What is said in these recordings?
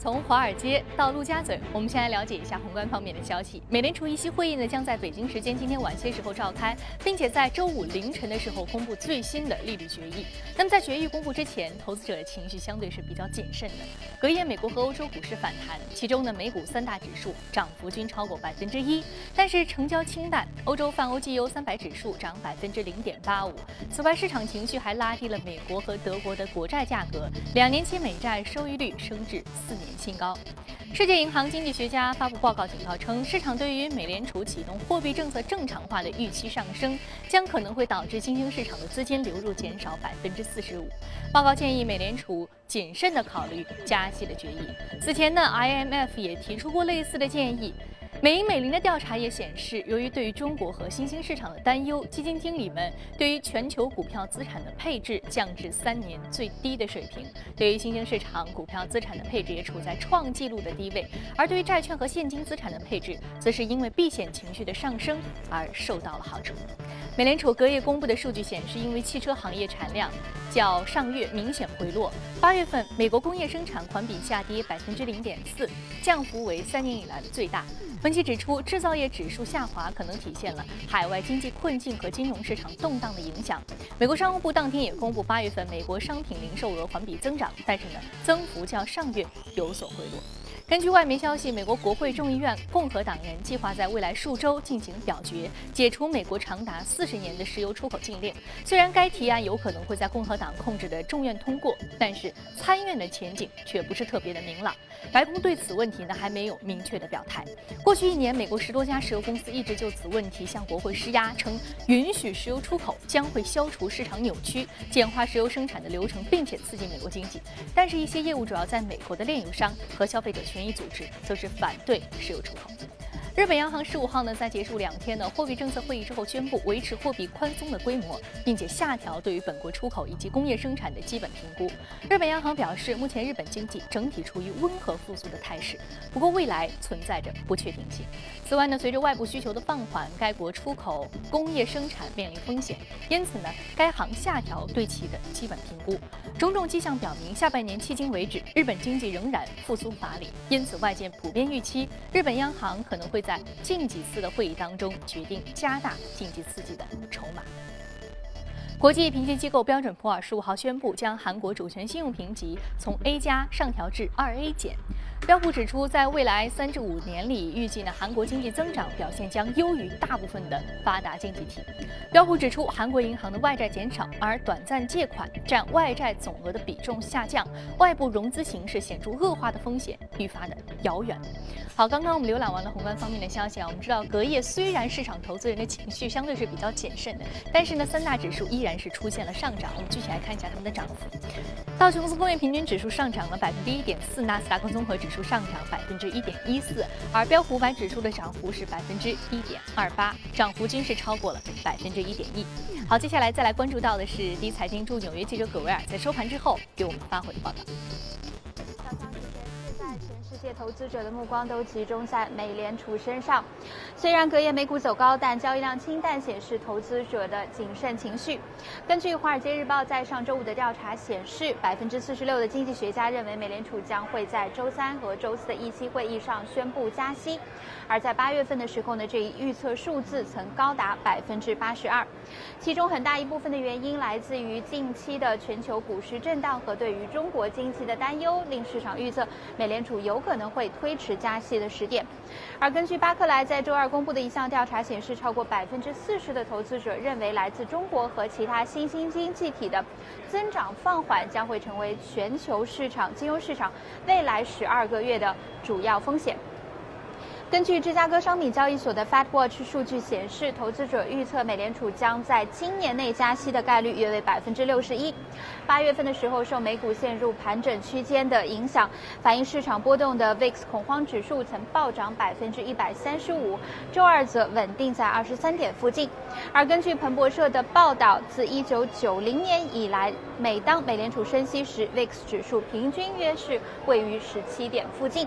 从华尔街到陆家嘴，我们先来了解一下宏观方面的消息。美联储议息会议呢将在北京时间今天晚些时候召开，并且在周五凌晨的时候公布最新的利率决议。那么在决议公布之前，投资者的情绪相对是比较谨慎的。隔夜，美国和欧洲股市反弹，其中呢美股三大指数涨幅均超过百分之一，但是成交清淡。欧洲泛欧绩优三百指数涨百分之零点八五。此外，市场情绪还拉低了美国和德国的国债价格，两年期美债收益率升至四年。新高。世界银行经济学家发布报告警告称，市场对于美联储启动货币政策正常化的预期上升，将可能会导致新兴市场的资金流入减少百分之四十五。报告建议美联储谨慎地考虑加息的决议。此前呢，IMF 也提出过类似的建议。美银美林的调查也显示，由于对于中国和新兴市场的担忧，基金经理们对于全球股票资产的配置降至三年最低的水平。对于新兴市场股票资产的配置也处在创纪录的低位，而对于债券和现金资产的配置，则是因为避险情绪的上升而受到了好处。美联储隔夜公布的数据显示，因为汽车行业产量较上月明显回落，八月份美国工业生产环比下跌百分之零点四，降幅为三年以来的最大。分析指出，制造业指数下滑可能体现了海外经济困境和金融市场动荡的影响。美国商务部当天也公布，八月份美国商品零售额环比增长，但是呢，增幅较上月有所回落。根据外媒消息，美国国会众议院共和党人计划在未来数周进行表决，解除美国长达四十年的石油出口禁令。虽然该提案有可能会在共和党控制的众院通过，但是参院的前景却不是特别的明朗。白宫对此问题呢还没有明确的表态。过去一年，美国十多家石油公司一直就此问题向国会施压，称允许石油出口将会消除市场扭曲，简化石油生产的流程，并且刺激美国经济。但是，一些业务主要在美国的炼油商和消费者权益组织则是反对石油出口。日本央行十五号呢，在结束两天的货币政策会议之后，宣布维持货币宽松的规模，并且下调对于本国出口以及工业生产的基本评估。日本央行表示，目前日本经济整体处于温和复苏的态势，不过未来存在着不确定性。此外呢，随着外部需求的放缓，该国出口工业生产面临风险，因此呢，该行下调对其的基本评估。种种迹象表明，下半年迄今为止，日本经济仍然复苏乏力，因此外界普遍预期日本央行可能会在。在近几次的会议当中，决定加大经济刺激的筹码。国际评级机构标准普尔十五号宣布，将韩国主权信用评级从 A 加上调至二 A 减。标普指出，在未来三至五年里，预计呢韩国经济增长表现将优于大部分的发达经济体。标普指出，韩国银行的外债减少，而短暂借款占外债总额的比重下降，外部融资形势显著恶化的风险愈发的遥远。好，刚刚我们浏览完了宏观方面的消息啊，我们知道隔夜虽然市场投资人的情绪相对是比较谨慎的，但是呢三大指数依然是出现了上涨。我们具体来看一下它们的涨幅。道琼斯工业平均指数上涨了百分之一点四，纳斯达克综合指数上涨百分之一点一四，而标普五百指数的涨幅是百分之一点二八，涨幅均是超过了百分之一点一。好，接下来再来关注到的是第一财经驻纽约记者葛维尔在收盘之后给我们发回的报道。世界投资者的目光都集中在美联储身上。虽然隔夜美股走高，但交易量清淡，显示投资者的谨慎情绪。根据《华尔街日报》在上周五的调查显示，百分之四十六的经济学家认为美联储将会在周三和周四的议息会议上宣布加息。而在八月份的时候呢，这一预测数字曾高达百分之八十二。其中很大一部分的原因来自于近期的全球股市震荡和对于中国经济的担忧，令市场预测美联储有可可能会推迟加息的时点，而根据巴克莱在周二公布的一项调查显示，超过百分之四十的投资者认为，来自中国和其他新兴经济体的增长放缓将会成为全球市场金融市场未来十二个月的主要风险。根据芝加哥商品交易所的 Fed Watch 数据显示，投资者预测美联储将在今年内加息的概率约为百分之六十一。八月份的时候，受美股陷入盘整区间的影响，反映市场波动的 VIX 恐慌指数曾暴涨百分之一百三十五，周二则稳定在二十三点附近。而根据彭博社的报道，自一九九零年以来，每当美联储升息时，VIX 指数平均约是位于十七点附近。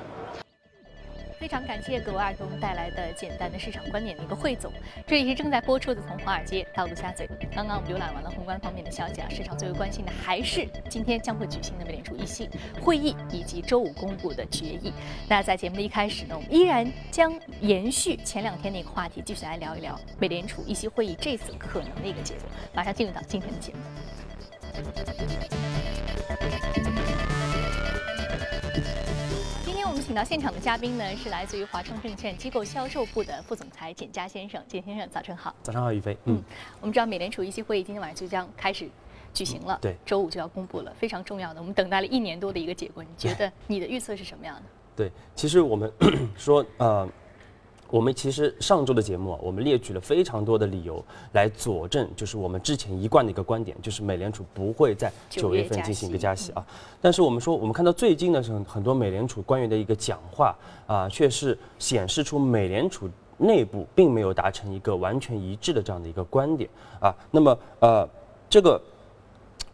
非常感谢葛瓦尔给我们带来的简单的市场观点的一个汇总。这里是正在播出的《从华尔街到陆家嘴》。刚刚我们浏览完了宏观方面的消息啊，市场最为关心的还是今天将会举行的美联储议息会议以及周五公布的决议。那在节目的一开始呢，我们依然将延续前两天的一个话题，继续来聊一聊美联储议息会议这次可能的一个节奏。马上进入到今天的节目。我们请到现场的嘉宾呢，是来自于华创证券机构销售部的副总裁简佳先生。简先生，早晨好。早上好，宇飞。嗯，我们知道美联储议息会议今天晚上就将开始举行了，对，周五就要公布了，非常重要的。我们等待了一年多的一个结果，你觉得你的预测是什么样的？对，其实我们 说呃。我们其实上周的节目啊，我们列举了非常多的理由来佐证，就是我们之前一贯的一个观点，就是美联储不会在九月份进行一个加息啊。但是我们说，我们看到最近的时候，很多美联储官员的一个讲话啊，却是显示出美联储内部并没有达成一个完全一致的这样的一个观点啊。那么呃，这个。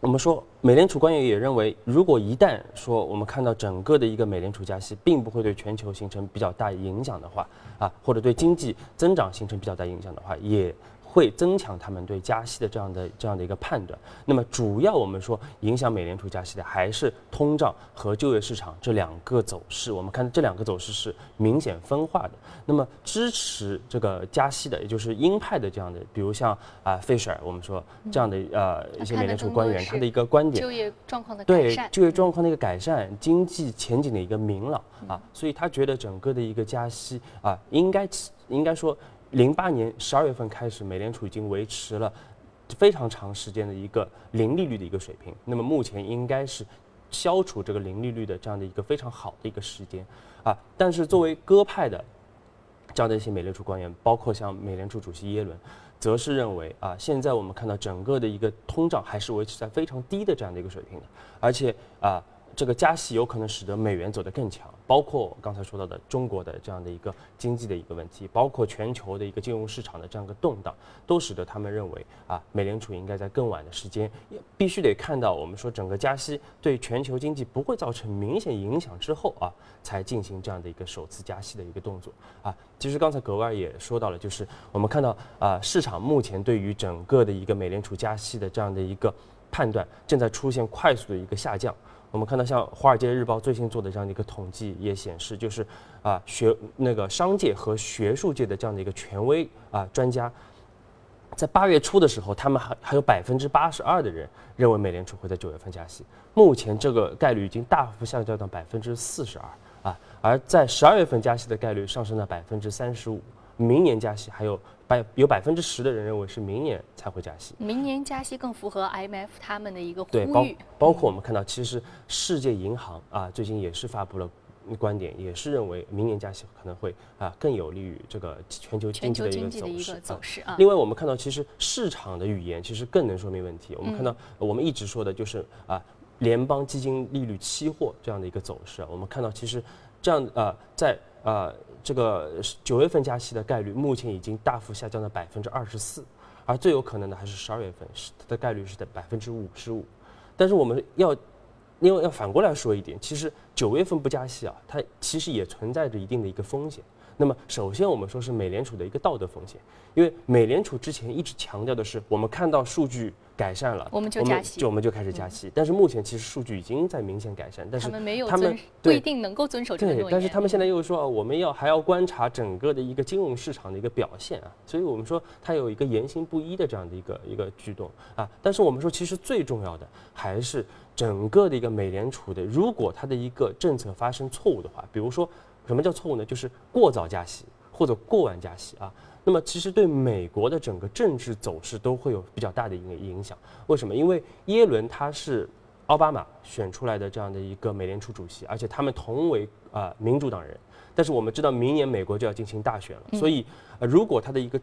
我们说，美联储官员也认为，如果一旦说我们看到整个的一个美联储加息，并不会对全球形成比较大影响的话，啊，或者对经济增长形成比较大影响的话，也。会增强他们对加息的这样的这样的一个判断。那么，主要我们说影响美联储加息的还是通胀和就业市场这两个走势。我们看这两个走势是明显分化的。那么，支持这个加息的，也就是鹰派的这样的，比如像啊费舍尔，我们说这样的呃一些美联储官员，他的一个观点，就业状况的改善，对就业状况的一个改善，经济前景的一个明朗啊，所以他觉得整个的一个加息啊，应该应该说。零八年十二月份开始，美联储已经维持了非常长时间的一个零利率的一个水平。那么目前应该是消除这个零利率的这样的一个非常好的一个时间啊。但是作为鸽派的这样的一些美联储官员，包括像美联储主席耶伦，则是认为啊，现在我们看到整个的一个通胀还是维持在非常低的这样的一个水平的，而且啊。这个加息有可能使得美元走得更强，包括刚才说到的中国的这样的一个经济的一个问题，包括全球的一个金融市场的这样一个动荡，都使得他们认为啊，美联储应该在更晚的时间，必须得看到我们说整个加息对全球经济不会造成明显影响之后啊，才进行这样的一个首次加息的一个动作啊。其实刚才格外也说到了，就是我们看到啊，市场目前对于整个的一个美联储加息的这样的一个判断正在出现快速的一个下降。我们看到，像《华尔街日报》最新做的这样的一个统计也显示，就是啊，学那个商界和学术界的这样的一个权威啊专家，在八月初的时候，他们还还有百分之八十二的人认为美联储会在九月份加息。目前这个概率已经大幅下降到百分之四十二啊，而在十二月份加息的概率上升到百分之三十五，明年加息还有。百有百分之十的人认为是明年才会加息，明年加息更符合 IMF 他们的一个呼吁。对，包包括我们看到，其实世界银行啊最近也是发布了观点，也是认为明年加息可能会啊更有利于这个全球经济的一个走势啊。另外，我们看到其实市场的语言其实更能说明问题。我们看到我们一直说的就是啊联邦基金利率期货这样的一个走势，我们看到其实这样啊在啊。这个九月份加息的概率目前已经大幅下降到百分之二十四，而最有可能的还是十二月份，是它的概率是在百分之五十五。但是我们要，因为要反过来说一点，其实九月份不加息啊，它其实也存在着一定的一个风险。那么首先我们说是美联储的一个道德风险，因为美联储之前一直强调的是，我们看到数据。改善了，我们就加息，就我们就开始加息。但是目前其实数据已经在明显改善，但是他们没有，他们不一定能够遵守这个对，但是他们现在又说，我们要还要观察整个的一个金融市场的一个表现啊。所以我们说它有一个言行不一的这样的一个一个举动啊。但是我们说，其实最重要的还是整个的一个美联储的，如果它的一个政策发生错误的话，比如说什么叫错误呢？就是过早加息或者过晚加息啊。那么其实对美国的整个政治走势都会有比较大的一个影响。为什么？因为耶伦他是奥巴马选出来的这样的一个美联储主席，而且他们同为啊民主党人。但是我们知道明年美国就要进行大选了，所以呃如果他的一个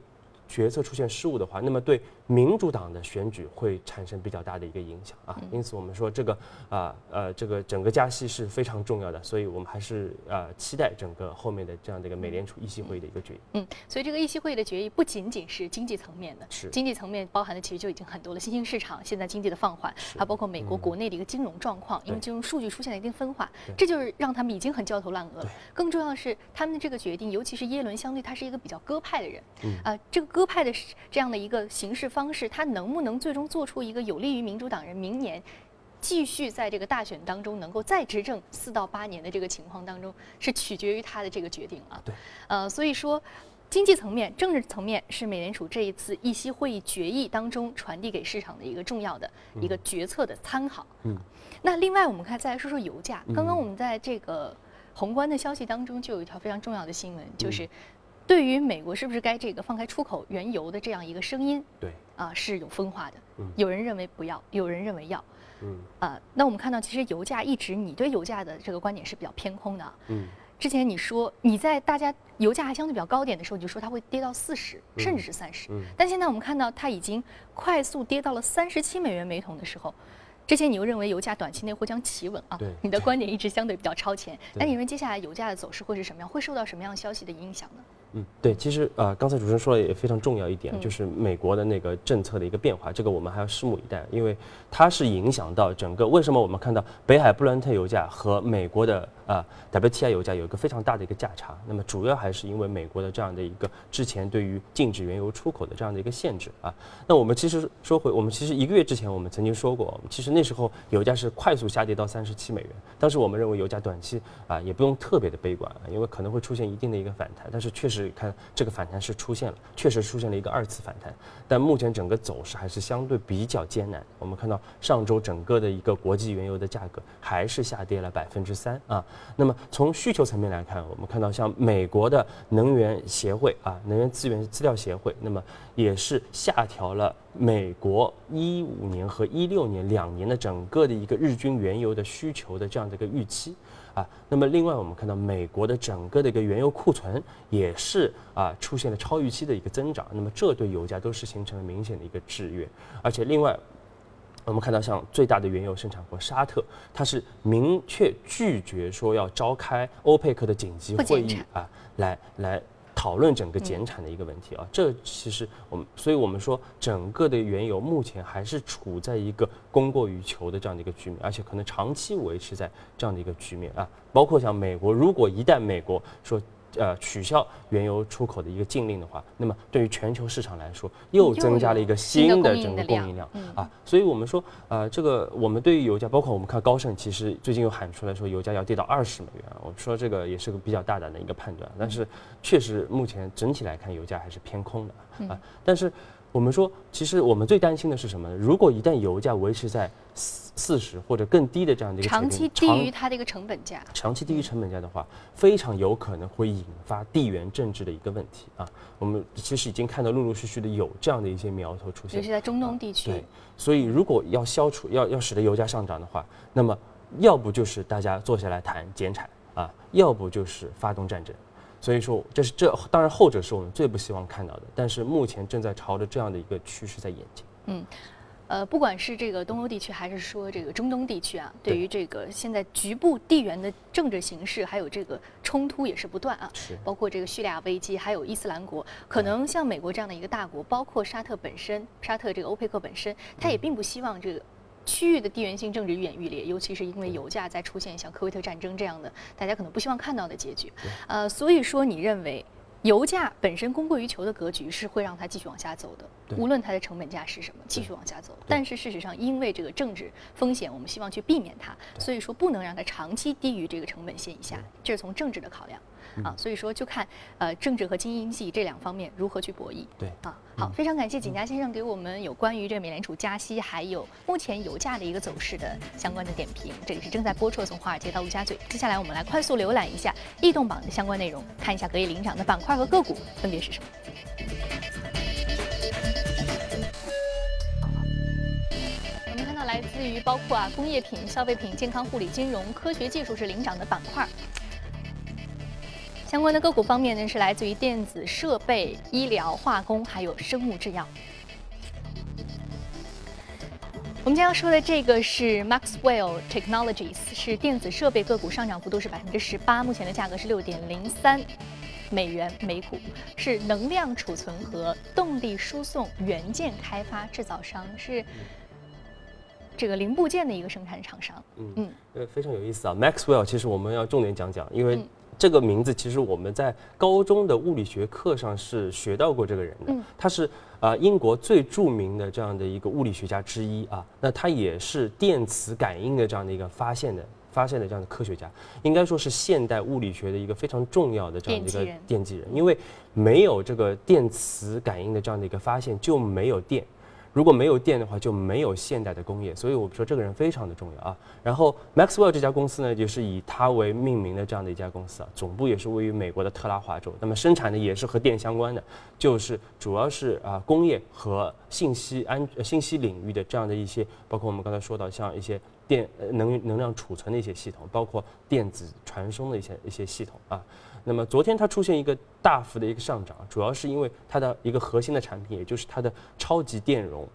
决策出现失误的话，那么对民主党的选举会产生比较大的一个影响啊。因此，我们说这个啊呃这个整个加息是非常重要的，所以我们还是呃期待整个后面的这样的一个美联储议息会议的一个决议。嗯，所以这个议息会议的决议不仅仅是经济层面的，是。经济层面包含的其实就已经很多了，新兴市场现在经济的放缓，还包括美国国内的一个金融状况，因为金融数据出现了一定分化，这就是让他们已经很焦头烂额了。更重要的是，他们的这个决定，尤其是耶伦，相对他是一个比较鸽派的人，啊，这个鸽派的这样的一个行事方式，它能不能最终做出一个有利于民主党人明年继续在这个大选当中能够再执政四到八年的这个情况当中，是取决于他的这个决定啊。对，呃，所以说。经济层面、政治层面是美联储这一次议息会议决议当中传递给市场的一个重要的一个决策的参考。嗯，那另外我们看再来说说油价。刚刚我们在这个宏观的消息当中就有一条非常重要的新闻，就是对于美国是不是该这个放开出口原油的这样一个声音，对，啊是有分化的。嗯，有人认为不要，有人认为要。嗯，啊，那我们看到其实油价一直你对油价的这个观点是比较偏空的。嗯。之前你说你在大家油价还相对比较高点的时候，你就说它会跌到四十，甚至是三十。嗯但现在我们看到它已经快速跌到了三十七美元每桶的时候，之前你又认为油价短期内或将企稳啊？你的观点一直相对比较超前。那你认为接下来油价的走势会是什么样？会受到什么样消息的影响呢？嗯，对，其实呃，刚才主持人说了也非常重要一点，就是美国的那个政策的一个变化，这个我们还要拭目以待，因为它是影响到整个为什么我们看到北海布伦特油价和美国的啊 WTI 油价有一个非常大的一个价差，那么主要还是因为美国的这样的一个之前对于禁止原油出口的这样的一个限制啊。那我们其实说回，我们其实一个月之前我们曾经说过，其实那时候油价是快速下跌到三十七美元，当时我们认为油价短期啊也不用特别的悲观，因为可能会出现一定的一个反弹，但是确实。是看这个反弹是出现了，确实出现了一个二次反弹，但目前整个走势还是相对比较艰难。我们看到上周整个的一个国际原油的价格还是下跌了百分之三啊。那么从需求层面来看，我们看到像美国的能源协会啊，能源资源资料协会，那么也是下调了美国一五年和一六年两年的整个的一个日均原油的需求的这样的一个预期。啊，那么另外我们看到美国的整个的一个原油库存也是啊出现了超预期的一个增长，那么这对油价都是形成了明显的一个制约，而且另外我们看到像最大的原油生产国沙特，它是明确拒绝说要召开欧佩克的紧急会议啊，来来。讨论整个减产的一个问题啊，这其实我们，所以我们说整个的原油目前还是处在一个供过于求的这样的一个局面，而且可能长期维持在这样的一个局面啊。包括像美国，如果一旦美国说。呃，取消原油出口的一个禁令的话，那么对于全球市场来说，又增加了一个新的整个供应量啊。所以我们说，呃，这个我们对于油价，包括我们看高盛，其实最近又喊出来说油价要跌到二十美元。我们说这个也是个比较大胆的一个判断，但是确实目前整体来看，油价还是偏空的啊。但是。我们说，其实我们最担心的是什么呢？如果一旦油价维持在四四十或者更低的这样的一个长期低于它的一个成本价，长期低于成本价的话，非常有可能会引发地缘政治的一个问题啊。我们其实已经看到陆陆续续的有这样的一些苗头出现，尤其在中东地区。对，所以如果要消除、要要使得油价上涨的话，那么要不就是大家坐下来谈减产啊，要不就是发动战争。所以说，这是这当然后者是我们最不希望看到的，但是目前正在朝着这样的一个趋势在演进。嗯，呃，不管是这个东欧地区，还是说这个中东地区啊，对于这个现在局部地缘的政治形势，还有这个冲突也是不断啊。是。包括这个叙利亚危机，还有伊斯兰国，可能像美国这样的一个大国，包括沙特本身，沙特这个欧佩克本身，他也并不希望这个。区域的地缘性政治愈演愈烈，尤其是因为油价在出现像科威特战争这样的大家可能不希望看到的结局。呃，所以说你认为油价本身供过于求的格局是会让它继续往下走的，无论它的成本价是什么，继续往下走。但是事实上，因为这个政治风险，我们希望去避免它，所以说不能让它长期低于这个成本线以下，这是从政治的考量。啊，所以说就看呃政治和经营济这两方面如何去博弈。对啊，好，非常感谢景家先生给我们有关于这美联储加息，还有目前油价的一个走势的相关的点评。这里是正在播出的从华尔街到陆家嘴，接下来我们来快速浏览一下异动榜的相关内容，看一下可以领涨的板块和个股分别是什么。来自于包括啊工业品、消费品、健康护理、金融、科学技术是领涨的板块。相关的个股方面呢，是来自于电子设备、医疗、化工，还有生物制药。我们将要说的这个是 Maxwell Technologies，是电子设备个股，上涨幅度是百分之十八，目前的价格是六点零三美元每股，是能量储存和动力输送元件开发制造商，是这个零部件的一个生产厂商。嗯嗯，呃，非常有意思啊，Maxwell，其实我们要重点讲讲，因为。这个名字其实我们在高中的物理学课上是学到过这个人的，他是啊英国最著名的这样的一个物理学家之一啊，那他也是电磁感应的这样的一个发现的发现的这样的科学家，应该说是现代物理学的一个非常重要的这样的一个奠基人，因为没有这个电磁感应的这样的一个发现就没有电。如果没有电的话，就没有现代的工业。所以我们说这个人非常的重要啊。然后 Maxwell 这家公司呢，就是以他为命名的这样的一家公司啊，总部也是位于美国的特拉华州。那么生产的也是和电相关的，就是主要是啊工业和信息安信息领域的这样的一些，包括我们刚才说到像一些电能能量储存的一些系统，包括电子传输的一些一些系统啊。那么昨天它出现一个大幅的一个上涨，主要是因为它的一个核心的产品，也就是它的超级电容，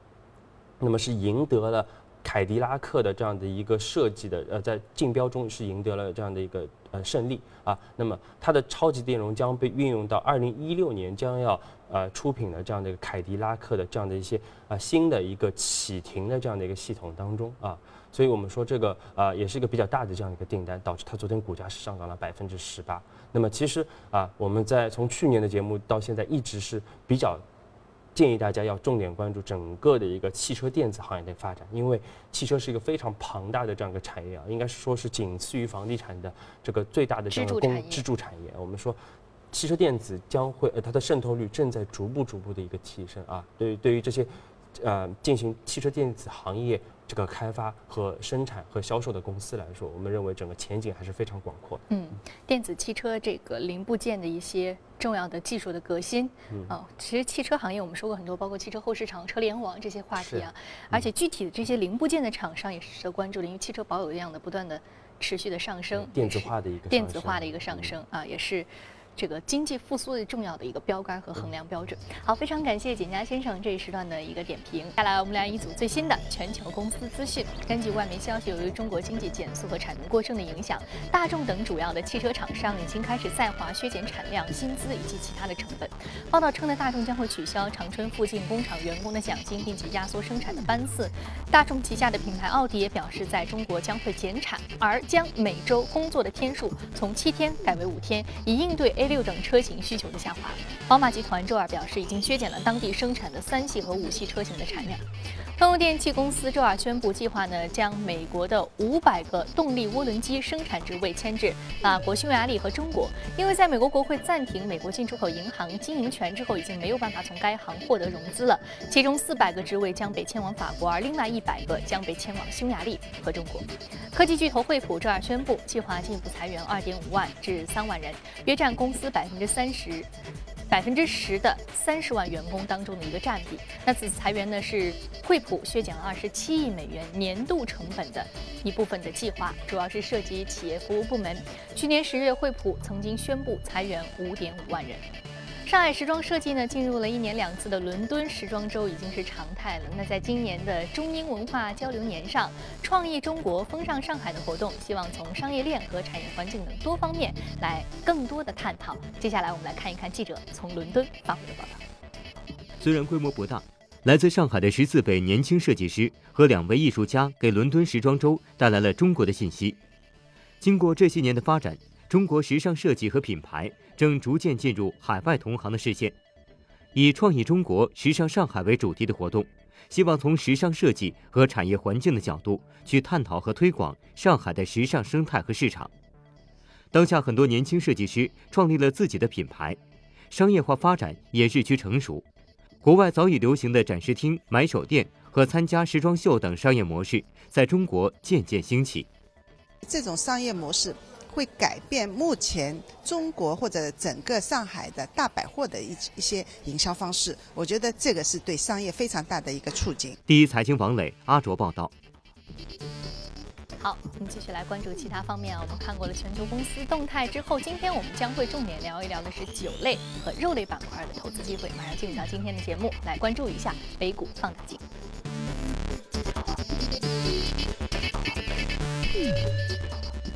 那么是赢得了凯迪拉克的这样的一个设计的，呃，在竞标中是赢得了这样的一个呃胜利啊。那么它的超级电容将被运用到二零一六年将要呃出品的这样的一个凯迪拉克的这样的一些啊新的一个启停的这样的一个系统当中啊。所以我们说这个啊也是一个比较大的这样一个订单，导致它昨天股价是上涨了百分之十八。那么其实啊，我们在从去年的节目到现在，一直是比较建议大家要重点关注整个的一个汽车电子行业的发展，因为汽车是一个非常庞大的这样一个产业啊，应该是说是仅次于房地产的这个最大的这样的工支柱产业。我们说，汽车电子将会呃它的渗透率正在逐步逐步的一个提升啊。对于对于这些呃进行汽车电子行业。这个开发和生产和销售的公司来说，我们认为整个前景还是非常广阔的。嗯，电子汽车这个零部件的一些重要的技术的革新，啊，其实汽车行业我们说过很多，包括汽车后市场、车联网这些话题啊。而且具体的这些零部件的厂商也是值得关注的，因为汽车保有量的不断的持续的上升，电子化的一个电子化的一个上升啊，也是。这个经济复苏的重要的一个标杆和衡量标准。好，非常感谢简佳先生这一时段的一个点评。接下来我们来一组最新的全球公司资讯。根据外媒消息，由于中国经济减速和产能过剩的影响，大众等主要的汽车厂商已经开始在华削减产量、薪资以及其他的成本。报道称呢，大众将会取消长春附近工厂员工的奖金，并且压缩生产的班次。大众旗下的品牌奥迪也表示，在中国将会减产，而将每周工作的天数从七天改为五天，以应对。A 六等车型需求的下滑，宝马集团周二表示，已经削减了当地生产的三系和五系车型的产量。通用电气公司周二宣布，计划呢将美国的五百个动力涡轮机生产职位迁至法国、匈牙利和中国，因为在美国国会暂停美国进出口银行经营权之后，已经没有办法从该行获得融资了。其中四百个职位将被迁往法国，而另外一百个将被迁往匈牙利和中国。科技巨头惠普周二宣布，计划进一步裁员二点五万至三万人，约占公司百分之三十。百分之十的三十万员工当中的一个占比。那此次裁员呢，是惠普削减了二十七亿美元年度成本的一部分的计划，主要是涉及企业服务部门。去年十月，惠普曾经宣布裁员五点五万人。上海时装设计呢，进入了一年两次的伦敦时装周，已经是常态了。那在今年的中英文化交流年上，创意中国、风尚上海的活动，希望从商业链和产业环境等多方面来更多的探讨。接下来我们来看一看记者从伦敦发回的报道。虽然规模不大，来自上海的十四位年轻设计师和两位艺术家给伦敦时装周带来了中国的信息。经过这些年的发展。中国时尚设计和品牌正逐渐进入海外同行的视线，以“创意中国、时尚上海”为主题的活动，希望从时尚设计和产业环境的角度去探讨和推广上海的时尚生态和市场。当下很多年轻设计师创立了自己的品牌，商业化发展也日趋成熟。国外早已流行的展示厅、买手店和参加时装秀等商业模式，在中国渐渐兴起。这种商业模式。会改变目前中国或者整个上海的大百货的一一些营销方式，我觉得这个是对商业非常大的一个促进。第一财经王磊阿卓报道。好，我们继续来关注其他方面啊。我们看过了全球公司动态之后，今天我们将会重点聊一聊的是酒类和肉类板块的投资机会。马上进入到今天的节目，来关注一下北股放大镜。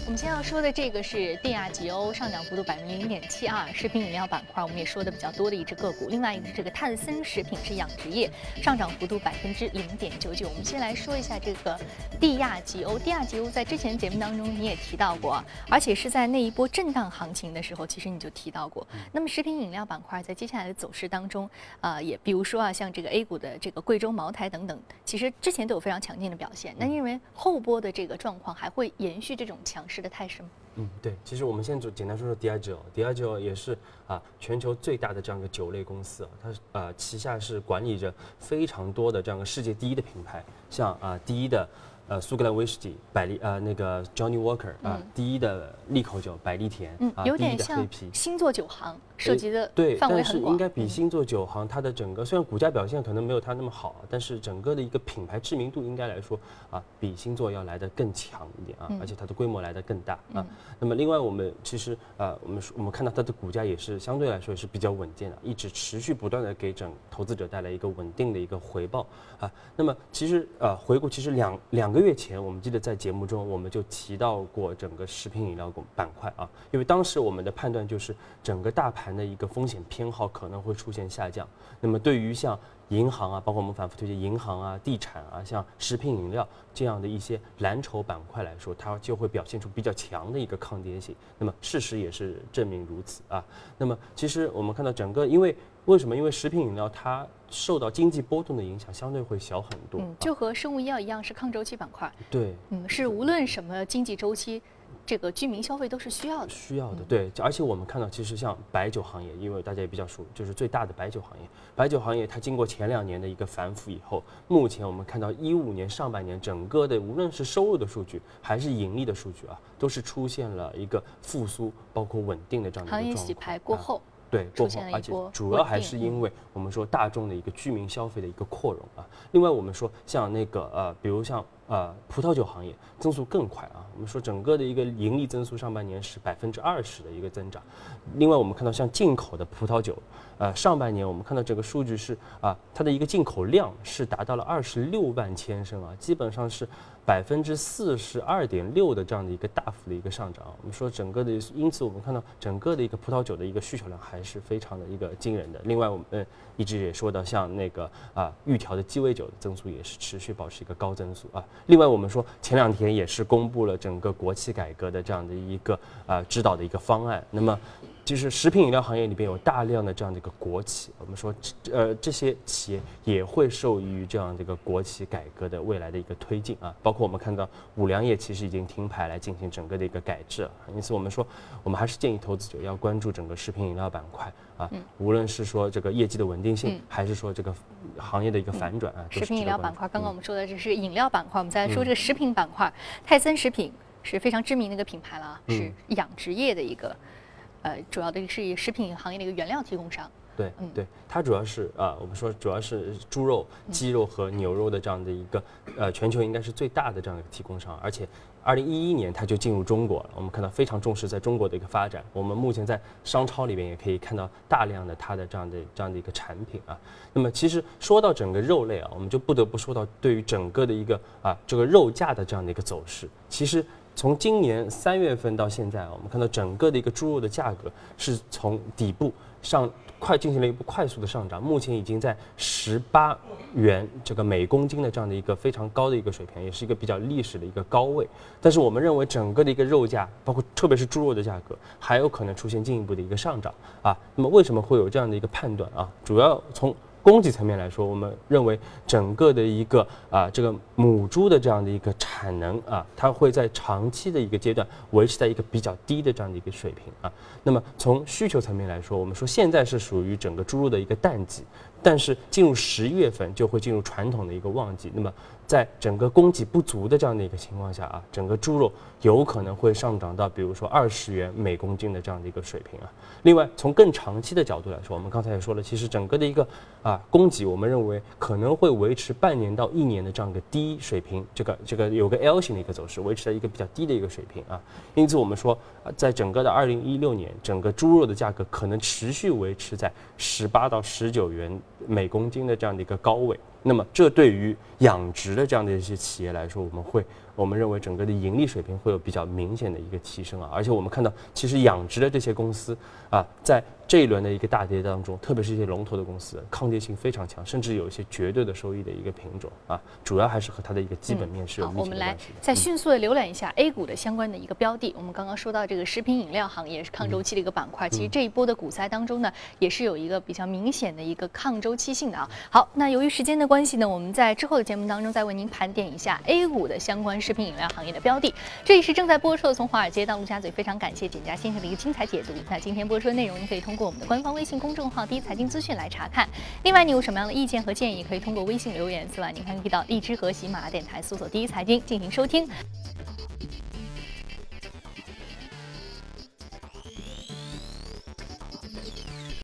我们先要说的这个是帝亚吉欧上涨幅度百分之零点七二，食品饮料板块我们也说的比较多的一只个股。另外一个是这个泰森食品是养殖业，上涨幅度百分之零点九九。我们先来说一下这个地亚吉欧，地亚吉欧在之前节目当中你也提到过，而且是在那一波震荡行情的时候，其实你就提到过。那么食品饮料板块在接下来的走势当中，呃，也比如说啊，像这个 A 股的这个贵州茅台等等，其实之前都有非常强劲的表现。那因为后波的这个状况还会延续这种强势？的态势吗？嗯，对，其实我们先就简单说说 Diageo。Diageo 也是啊全球最大的这样一个酒类公司啊，它呃旗下是管理着非常多的这样一个世界第一的品牌，像啊第一的。呃，苏格兰威士忌，百利呃那个 Johnny Walker 啊，第一的利口酒百利甜，嗯，有点像星座酒行涉及的对，但是应该比星座酒行它的整个虽然股价表现可能没有它那么好，但是整个的一个品牌知名度应该来说啊，比星座要来的更强一点啊，而且它的规模来的更大啊。那么另外我们其实呃，我们我们看到它的股价也是相对来说也是比较稳健的，一直持续不断的给整投资者带来一个稳定的一个回报啊。那么其实呃回顾其实两两。个个月前，我们记得在节目中我们就提到过整个食品饮料板块啊，因为当时我们的判断就是整个大盘的一个风险偏好可能会出现下降。那么对于像银行啊，包括我们反复推荐银行啊、地产啊、像食品饮料这样的一些蓝筹板块来说，它就会表现出比较强的一个抗跌性。那么事实也是证明如此啊。那么其实我们看到整个因为。为什么？因为食品饮料它受到经济波动的影响相对会小很多。嗯，就和生物医药一样，是抗周期板块。对。嗯，是无论什么经济周期，这个居民消费都是需要的。需要的，对。而且我们看到，其实像白酒行业，因为大家也比较熟，就是最大的白酒行业。白酒行业它经过前两年的一个反腐以后，目前我们看到一五年上半年整个的无论是收入的数据还是盈利的数据啊，都是出现了一个复苏，包括稳定的这样的一个状况。行业洗牌过后。对，过后，而且主要还是因为我们说大众的一个居民消费的一个扩容啊。另外，我们说像那个呃，比如像呃葡萄酒行业增速更快啊。我们说整个的一个盈利增速上半年是百分之二十的一个增长。另外，我们看到像进口的葡萄酒，呃，上半年我们看到这个数据是啊，它的一个进口量是达到了二十六万千升啊，基本上是。百分之四十二点六的这样的一个大幅的一个上涨，我们说整个的，因此我们看到整个的一个葡萄酒的一个需求量还是非常的一个惊人的。另外，我们一直也说到，像那个啊，预调的鸡尾酒的增速也是持续保持一个高增速啊。另外，我们说前两天也是公布了整个国企改革的这样的一个呃指导的一个方案，那么。就是食品饮料行业里边有大量的这样的一个国企，我们说，呃，这些企业也会受益于这样的一个国企改革的未来的一个推进啊。包括我们看到五粮液其实已经停牌来进行整个的一个改制了，因此我们说，我们还是建议投资者要关注整个食品饮料板块啊，无论是说这个业绩的稳定性，还是说这个行业的一个反转啊。食品饮料板块，刚刚我们说的这是饮料板块，我们再来说这个食品板块，泰森食品是非常知名的一个品牌了，是养殖业的一个。呃，主要的是以食品行业的一个原料提供商。对，嗯，对，它主要是啊，我们说主要是猪肉、鸡肉和牛肉的这样的一个呃，全球应该是最大的这样的一个提供商。而且，二零一一年它就进入中国了，我们看到非常重视在中国的一个发展。我们目前在商超里边也可以看到大量的它的这样的这样的一个产品啊。那么，其实说到整个肉类啊，我们就不得不说到对于整个的一个啊这个肉价的这样的一个走势，其实。从今年三月份到现在啊，我们看到整个的一个猪肉的价格是从底部上快进行了一步快速的上涨，目前已经在十八元这个每公斤的这样的一个非常高的一个水平，也是一个比较历史的一个高位。但是我们认为整个的一个肉价，包括特别是猪肉的价格，还有可能出现进一步的一个上涨啊。那么为什么会有这样的一个判断啊？主要从供给层面来说，我们认为整个的一个啊，这个母猪的这样的一个产能啊，它会在长期的一个阶段维持在一个比较低的这样的一个水平啊。那么从需求层面来说，我们说现在是属于整个猪肉的一个淡季，但是进入十一月份就会进入传统的一个旺季。那么在整个供给不足的这样的一个情况下啊，整个猪肉有可能会上涨到比如说二十元每公斤的这样的一个水平啊。另外，从更长期的角度来说，我们刚才也说了，其实整个的一个啊供给，我们认为可能会维持半年到一年的这样一个低水平，这个这个有个 L 型的一个走势，维持在一个比较低的一个水平啊。因此，我们说，在整个的二零一六年，整个猪肉的价格可能持续维持在十八到十九元每公斤的这样的一个高位。那么，这对于养殖的这样的一些企业来说，我们会。我们认为整个的盈利水平会有比较明显的一个提升啊，而且我们看到，其实养殖的这些公司啊，在这一轮的一个大跌当中，特别是一些龙头的公司，抗跌性非常强，甚至有一些绝对的收益的一个品种啊，主要还是和它的一个基本面是有密切的关系的。再迅速的浏览一下 A 股的相关的一个标的，我们刚刚说到这个食品饮料行业是抗周期的一个板块，其实这一波的股灾当中呢，也是有一个比较明显的一个抗周期性的啊。好，那由于时间的关系呢，我们在之后的节目当中再为您盘点一下 A 股的相关食品饮料行业的。标的，这里是正在播出的《从华尔街到陆家嘴》，非常感谢简家先生的一个精彩解读。那今天播出的内容，您可以通通过我们的官方微信公众号“第一财经资讯”来查看。另外，你有什么样的意见和建议，可以通过微信留言。此外，您还可以到荔枝和喜马电台搜索“第一财经”进行收听。